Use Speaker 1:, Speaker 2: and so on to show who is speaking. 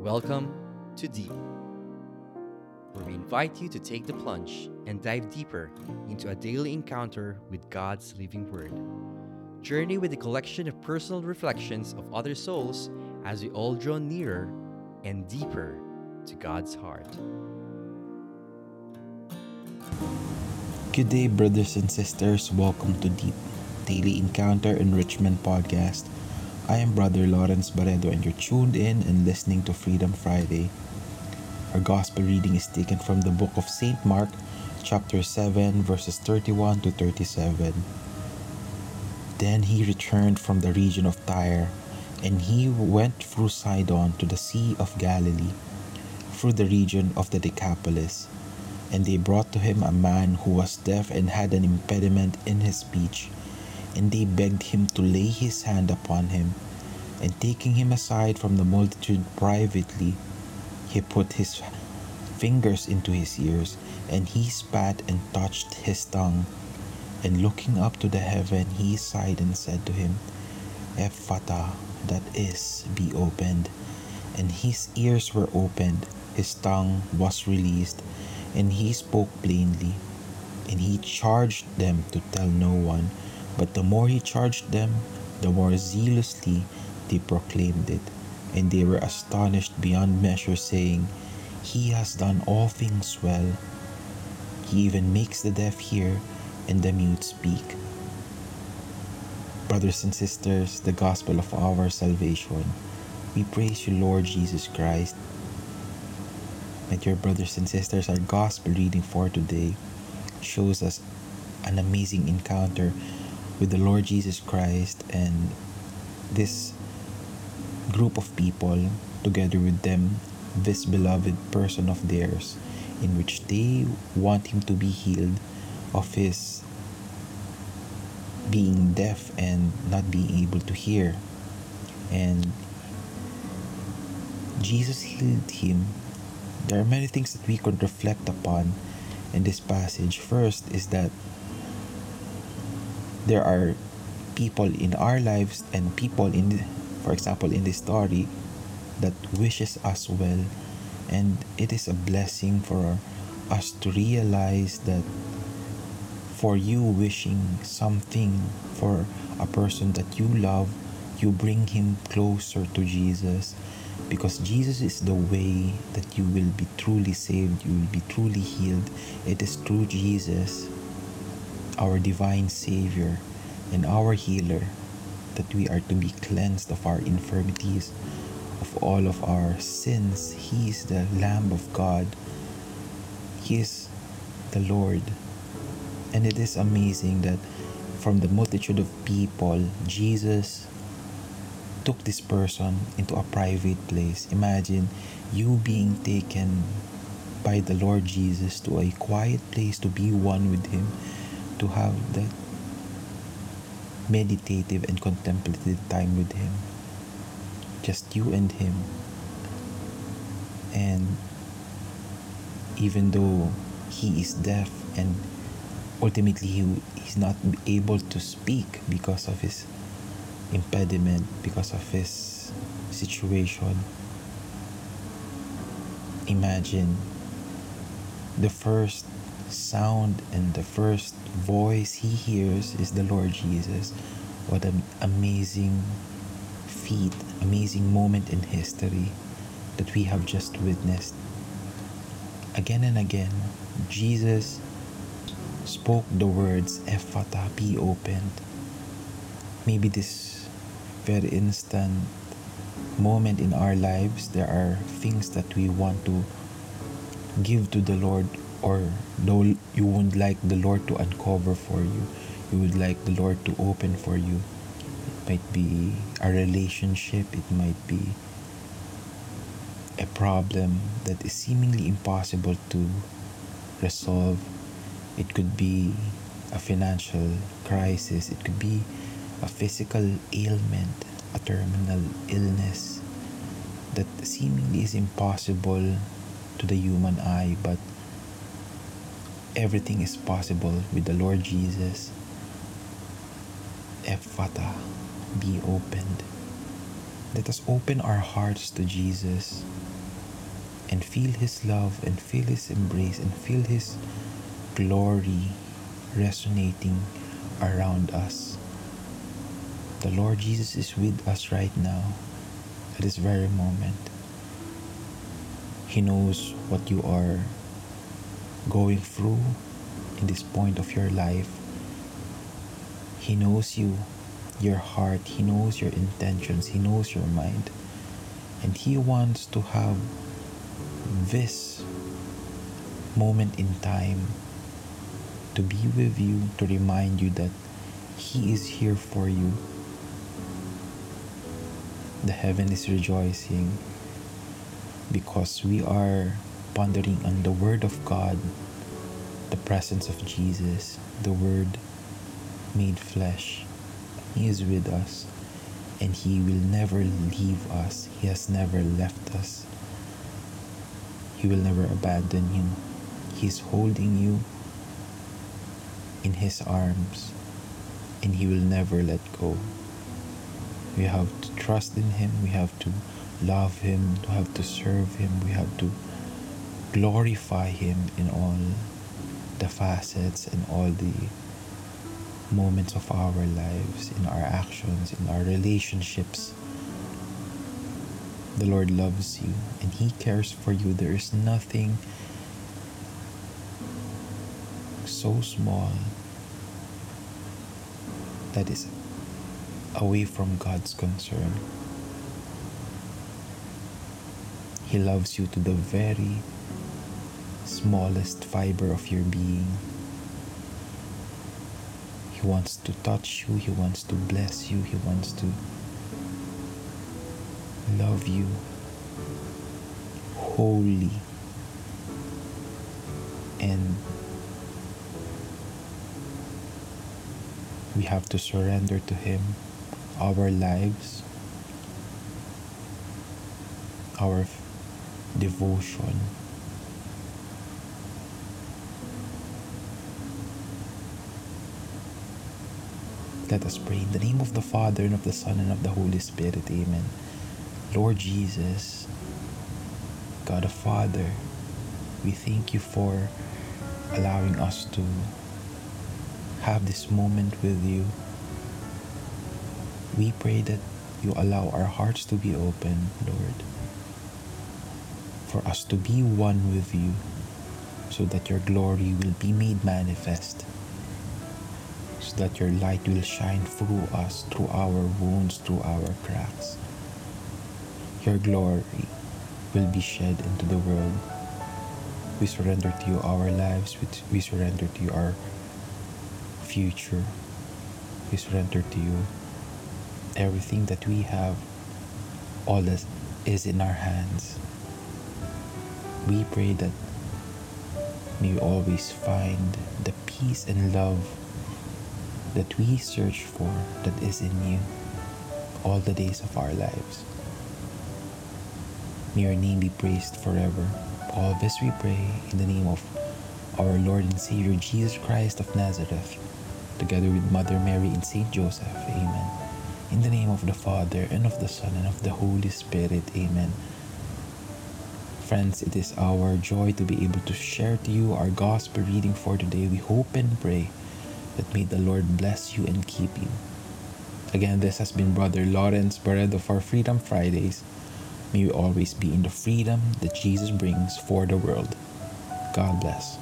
Speaker 1: Welcome to Deep, where we invite you to take the plunge and dive deeper into a daily encounter with God's living Word. Journey with a collection of personal reflections of other souls as we all draw nearer and deeper to God's heart.
Speaker 2: Good day, brothers and sisters. Welcome to Deep Daily Encounter Enrichment Podcast. I am Brother Lawrence Barredo, and you're tuned in and listening to Freedom Friday. Our gospel reading is taken from the book of St. Mark, chapter 7, verses 31 to 37. Then he returned from the region of Tyre, and he went through Sidon to the Sea of Galilee, through the region of the Decapolis. And they brought to him a man who was deaf and had an impediment in his speech and they begged him to lay his hand upon him. And taking him aside from the multitude privately, he put his fingers into his ears, and he spat and touched his tongue. And looking up to the heaven, he sighed and said to him, Ephphatha, that is, be opened. And his ears were opened, his tongue was released, and he spoke plainly. And he charged them to tell no one but the more he charged them, the more zealously they proclaimed it, and they were astonished beyond measure, saying, He has done all things well. He even makes the deaf hear and the mute speak. Brothers and sisters, the gospel of our salvation, we praise you, Lord Jesus Christ. My dear brothers and sisters, our gospel reading for today shows us an amazing encounter with the Lord Jesus Christ and this group of people together with them this beloved person of theirs in which they want him to be healed of his being deaf and not being able to hear. And Jesus healed him. There are many things that we could reflect upon in this passage. First is that there are people in our lives and people in for example in this story that wishes us well. And it is a blessing for us to realize that for you wishing something for a person that you love you bring him closer to Jesus. Because Jesus is the way that you will be truly saved you will be truly healed. It is through Jesus our divine Savior and our healer, that we are to be cleansed of our infirmities, of all of our sins. He is the Lamb of God. He is the Lord. And it is amazing that from the multitude of people, Jesus took this person into a private place. Imagine you being taken by the Lord Jesus to a quiet place to be one with Him to have that meditative and contemplative time with Him. Just you and Him. And even though He is deaf and ultimately he is not able to speak because of his impediment, because of his situation, imagine the first sound and the first voice he hears is the Lord Jesus. What an amazing feat, amazing moment in history that we have just witnessed. Again and again, Jesus spoke the words, Ephphatha, be opened. Maybe this very instant moment in our lives, there are things that we want to give to the Lord or though you would like the Lord to uncover for you, you would like the Lord to open for you. It might be a relationship, it might be a problem that is seemingly impossible to resolve. It could be a financial crisis, it could be a physical ailment, a terminal illness that seemingly is impossible to the human eye, but everything is possible with the Lord Jesus. Ephphatha, be opened. Let us open our hearts to Jesus and feel His love and feel His embrace and feel His glory resonating around us. The Lord Jesus is with us right now at this very moment. He knows what you are going through in this point of your life. He knows you, your heart, He knows your intentions, He knows your mind. And He wants to have this moment in time to be with you, to remind you that He is here for you. The heaven is rejoicing because we are pondering on the Word of God, the presence of Jesus, the Word made flesh. He is with us and He will never leave us. He has never left us. He will never abandon you. He's holding you in His arms and He will never let go. We have to trust in Him, we have to love Him, we have to serve Him, we have to glorify Him in all the facets and all the moments of our lives, in our actions, in our relationships. The Lord loves you and He cares for you. There is nothing so small that is away from God's concern. He loves you to the very smallest fiber of your being. He wants to touch you, He wants to bless you, He wants to love you wholly and we have to surrender to Him our lives, our devotion. Let us pray in the name of the Father and of the Son and of the Holy Spirit. Amen. Lord Jesus, God the Father, we thank you for allowing us to have this moment with you. We pray that you allow our hearts to be open, Lord, for us to be one with you, so that your glory will be made manifest, that your light will shine through us, through our wounds, through our cracks. Your glory will be shed into the world. We surrender to you our lives, we surrender to you our future. We surrender to you everything that we have, all that is in our hands. We pray that may we always find the peace and love that we search for that is in you all the days of our lives. May your name be praised forever. All this we pray in the name of our Lord and Savior Jesus Christ of Nazareth together with Mother Mary and Saint Joseph. Amen. In the name of the Father, and of the Son, and of the Holy Spirit. Amen. Friends, it is our joy to be able to share to you our gospel reading for today. We hope and pray that may the Lord bless you and keep you. Again, this has been Brother Lawrence Barredo for Freedom Fridays. May we always be in the freedom that Jesus brings for the world. God bless.